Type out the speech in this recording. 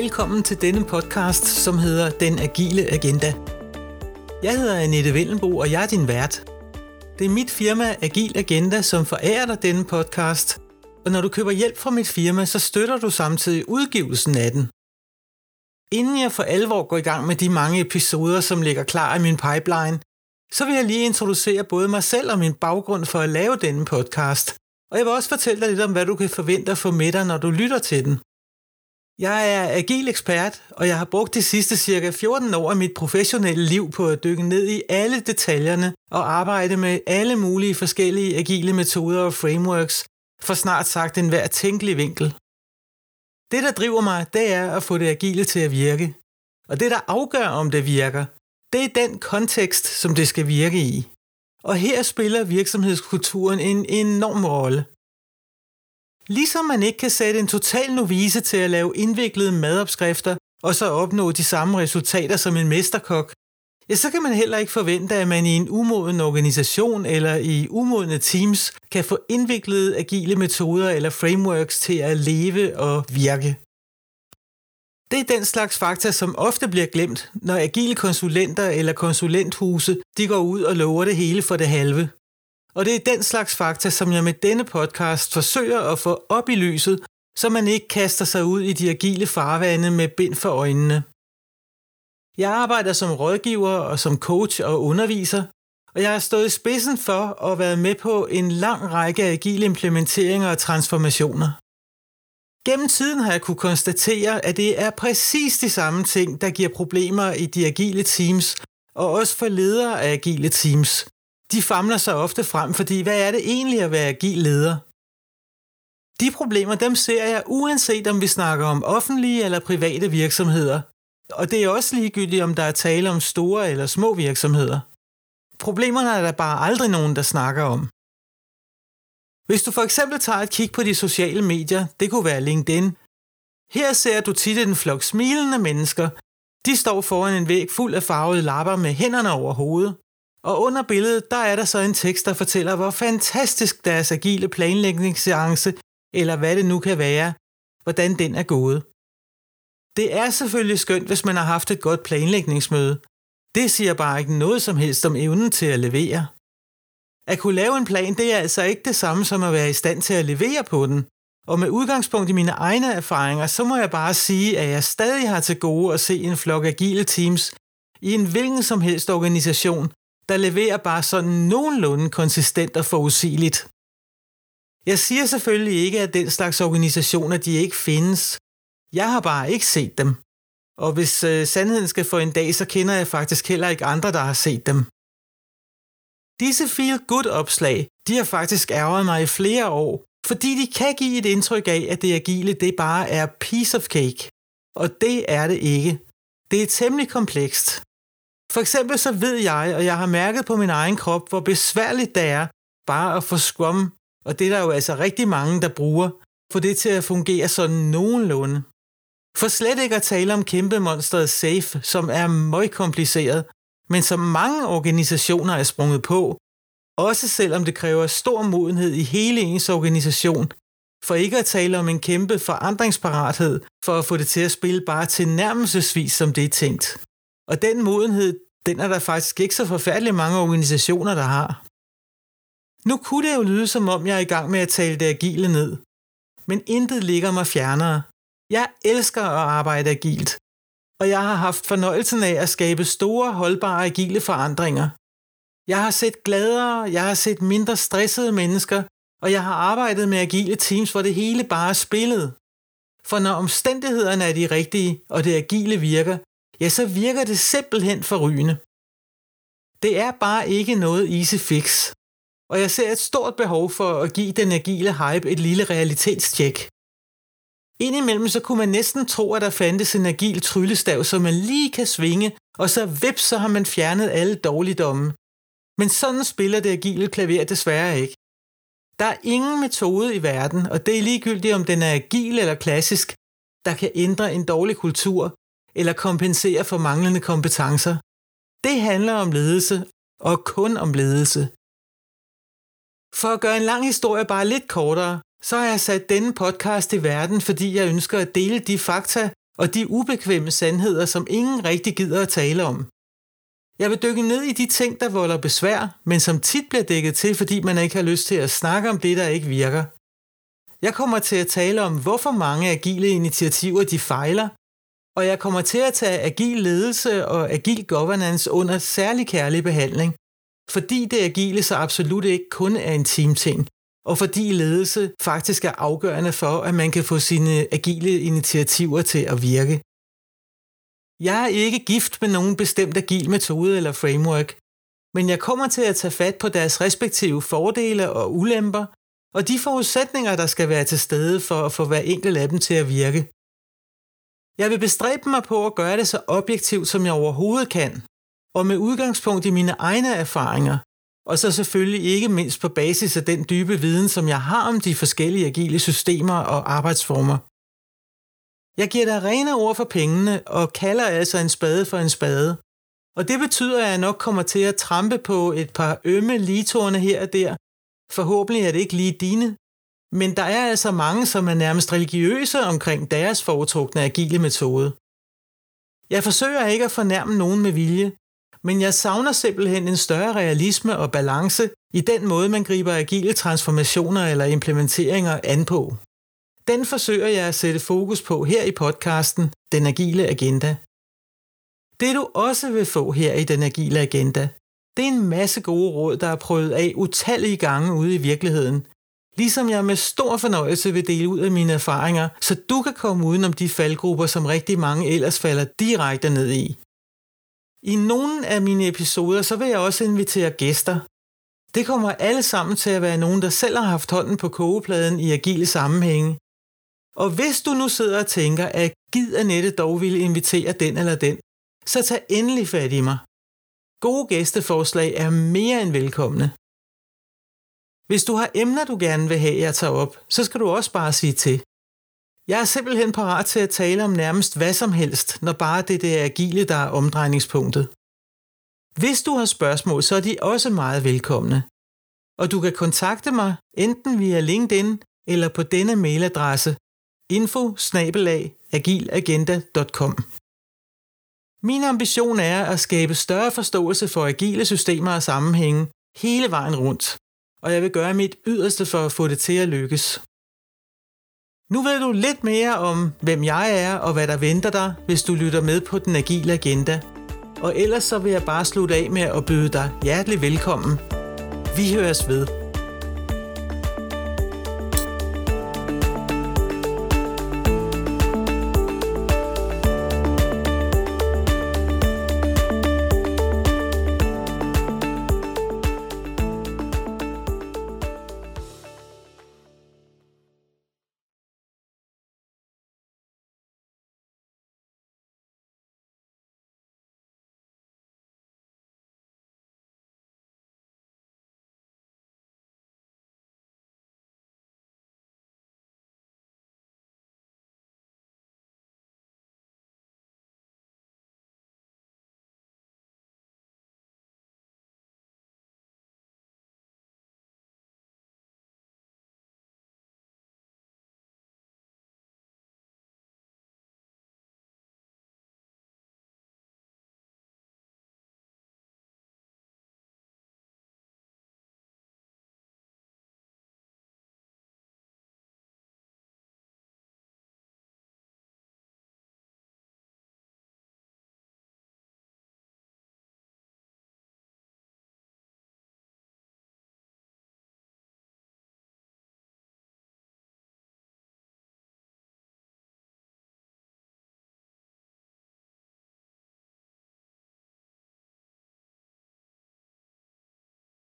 Velkommen til denne podcast, som hedder Den Agile Agenda. Jeg hedder Annette Vellenbo, og jeg er din vært. Det er mit firma Agil Agenda, som forærer dig denne podcast, og når du køber hjælp fra mit firma, så støtter du samtidig udgivelsen af den. Inden jeg for alvor går i gang med de mange episoder, som ligger klar i min pipeline, så vil jeg lige introducere både mig selv og min baggrund for at lave denne podcast. Og jeg vil også fortælle dig lidt om, hvad du kan forvente at få med dig, når du lytter til den. Jeg er agil ekspert, og jeg har brugt de sidste cirka 14 år af mit professionelle liv på at dykke ned i alle detaljerne og arbejde med alle mulige forskellige agile metoder og frameworks for snart sagt en hver tænkelig vinkel. Det, der driver mig, det er at få det agile til at virke. Og det, der afgør, om det virker, det er den kontekst, som det skal virke i. Og her spiller virksomhedskulturen en enorm rolle. Ligesom man ikke kan sætte en total novise til at lave indviklede madopskrifter og så opnå de samme resultater som en mesterkok, ja, så kan man heller ikke forvente, at man i en umoden organisation eller i umodne teams kan få indviklede agile metoder eller frameworks til at leve og virke. Det er den slags fakta, som ofte bliver glemt, når agile konsulenter eller konsulenthuse de går ud og lover det hele for det halve. Og det er den slags fakta, som jeg med denne podcast forsøger at få op i lyset, så man ikke kaster sig ud i de agile farvande med bind for øjnene. Jeg arbejder som rådgiver og som coach og underviser, og jeg har stået i spidsen for at være med på en lang række agile implementeringer og transformationer. Gennem tiden har jeg kunne konstatere, at det er præcis de samme ting, der giver problemer i de agile teams, og også for ledere af agile teams. De famler sig ofte frem, fordi hvad er det egentlig at være agil leder? De problemer, dem ser jeg uanset om vi snakker om offentlige eller private virksomheder. Og det er også ligegyldigt, om der er tale om store eller små virksomheder. Problemerne er der bare aldrig nogen, der snakker om. Hvis du for eksempel tager et kig på de sociale medier, det kunne være LinkedIn, her ser du tit en flok smilende mennesker. De står foran en væg fuld af farvede lapper med hænderne over hovedet, og under billedet, der er der så en tekst, der fortæller, hvor fantastisk deres agile planlægningsseance, eller hvad det nu kan være, hvordan den er gået. Det er selvfølgelig skønt, hvis man har haft et godt planlægningsmøde. Det siger bare ikke noget som helst om evnen til at levere. At kunne lave en plan, det er altså ikke det samme som at være i stand til at levere på den. Og med udgangspunkt i mine egne erfaringer, så må jeg bare sige, at jeg stadig har til gode at se en flok agile teams i en hvilken som helst organisation, der leverer bare sådan nogenlunde konsistent og forudsigeligt. Jeg siger selvfølgelig ikke, at den slags organisationer de ikke findes. Jeg har bare ikke set dem. Og hvis øh, sandheden skal få en dag, så kender jeg faktisk heller ikke andre, der har set dem. Disse feel-good-opslag, de har faktisk ærget mig i flere år, fordi de kan give et indtryk af, at det agile det bare er piece of cake. Og det er det ikke. Det er temmelig komplekst. For eksempel så ved jeg, og jeg har mærket på min egen krop, hvor besværligt det er bare at få Scrum, og det er der jo altså rigtig mange, der bruger, for det til at fungere sådan nogenlunde. For slet ikke at tale om kæmpe monsteret Safe, som er meget kompliceret, men som mange organisationer er sprunget på, også selvom det kræver stor modenhed i hele ens organisation, for ikke at tale om en kæmpe forandringsparathed for at få det til at spille bare til nærmelsesvis, som det er tænkt. Og den modenhed, den er der faktisk ikke så forfærdelig mange organisationer, der har. Nu kunne det jo lyde som om, jeg er i gang med at tale det agile ned. Men intet ligger mig fjernere. Jeg elsker at arbejde agilt, og jeg har haft fornøjelsen af at skabe store, holdbare agile forandringer. Jeg har set gladere, jeg har set mindre stressede mennesker, og jeg har arbejdet med agile teams, hvor det hele bare er spillet. For når omstændighederne er de rigtige, og det agile virker, ja, så virker det simpelthen forrygende. Det er bare ikke noget easy fix, og jeg ser et stort behov for at give den agile hype et lille realitetstjek. Indimellem så kunne man næsten tro, at der fandtes en agil tryllestav, som man lige kan svinge, og så vips, så har man fjernet alle dårligdomme. Men sådan spiller det agile klaver desværre ikke. Der er ingen metode i verden, og det er ligegyldigt om den er agil eller klassisk, der kan ændre en dårlig kultur eller kompensere for manglende kompetencer. Det handler om ledelse, og kun om ledelse. For at gøre en lang historie bare lidt kortere, så har jeg sat denne podcast i verden, fordi jeg ønsker at dele de fakta og de ubekvemme sandheder, som ingen rigtig gider at tale om. Jeg vil dykke ned i de ting, der volder besvær, men som tit bliver dækket til, fordi man ikke har lyst til at snakke om det, der ikke virker. Jeg kommer til at tale om, hvorfor mange agile initiativer de fejler, og jeg kommer til at tage agil ledelse og agil governance under særlig kærlig behandling, fordi det agile så absolut ikke kun er en teamting, og fordi ledelse faktisk er afgørende for, at man kan få sine agile initiativer til at virke. Jeg er ikke gift med nogen bestemt agil metode eller framework, men jeg kommer til at tage fat på deres respektive fordele og ulemper, og de forudsætninger, der skal være til stede for at få hver enkelt af dem til at virke. Jeg vil bestræbe mig på at gøre det så objektivt, som jeg overhovedet kan, og med udgangspunkt i mine egne erfaringer, og så selvfølgelig ikke mindst på basis af den dybe viden, som jeg har om de forskellige agile systemer og arbejdsformer. Jeg giver dig rene ord for pengene og kalder altså en spade for en spade. Og det betyder, at jeg nok kommer til at trampe på et par ømme ligetårne her og der. Forhåbentlig er det ikke lige dine. Men der er altså mange, som er nærmest religiøse omkring deres foretrukne agile metode. Jeg forsøger ikke at fornærme nogen med vilje, men jeg savner simpelthen en større realisme og balance i den måde, man griber agile transformationer eller implementeringer an på. Den forsøger jeg at sætte fokus på her i podcasten Den Agile Agenda. Det du også vil få her i Den Agile Agenda, det er en masse gode råd, der er prøvet af utallige gange ude i virkeligheden, ligesom jeg med stor fornøjelse vil dele ud af mine erfaringer, så du kan komme uden om de faldgrupper, som rigtig mange ellers falder direkte ned i. I nogle af mine episoder, så vil jeg også invitere gæster. Det kommer alle sammen til at være nogen, der selv har haft hånden på kogepladen i agile sammenhænge, og hvis du nu sidder og tænker, at gid Annette dog ville invitere den eller den, så tag endelig fat i mig. Gode gæsteforslag er mere end velkomne. Hvis du har emner, du gerne vil have, jeg tager op, så skal du også bare sige til. Jeg er simpelthen parat til at tale om nærmest hvad som helst, når bare det er det agile, der er omdrejningspunktet. Hvis du har spørgsmål, så er de også meget velkomne. Og du kan kontakte mig enten via LinkedIn eller på denne mailadresse info agilagenda.com. Min ambition er at skabe større forståelse for agile systemer og sammenhænge hele vejen rundt, og jeg vil gøre mit yderste for at få det til at lykkes. Nu ved du lidt mere om, hvem jeg er og hvad der venter dig, hvis du lytter med på den agile agenda. Og ellers så vil jeg bare slutte af med at byde dig hjertelig velkommen. Vi høres ved.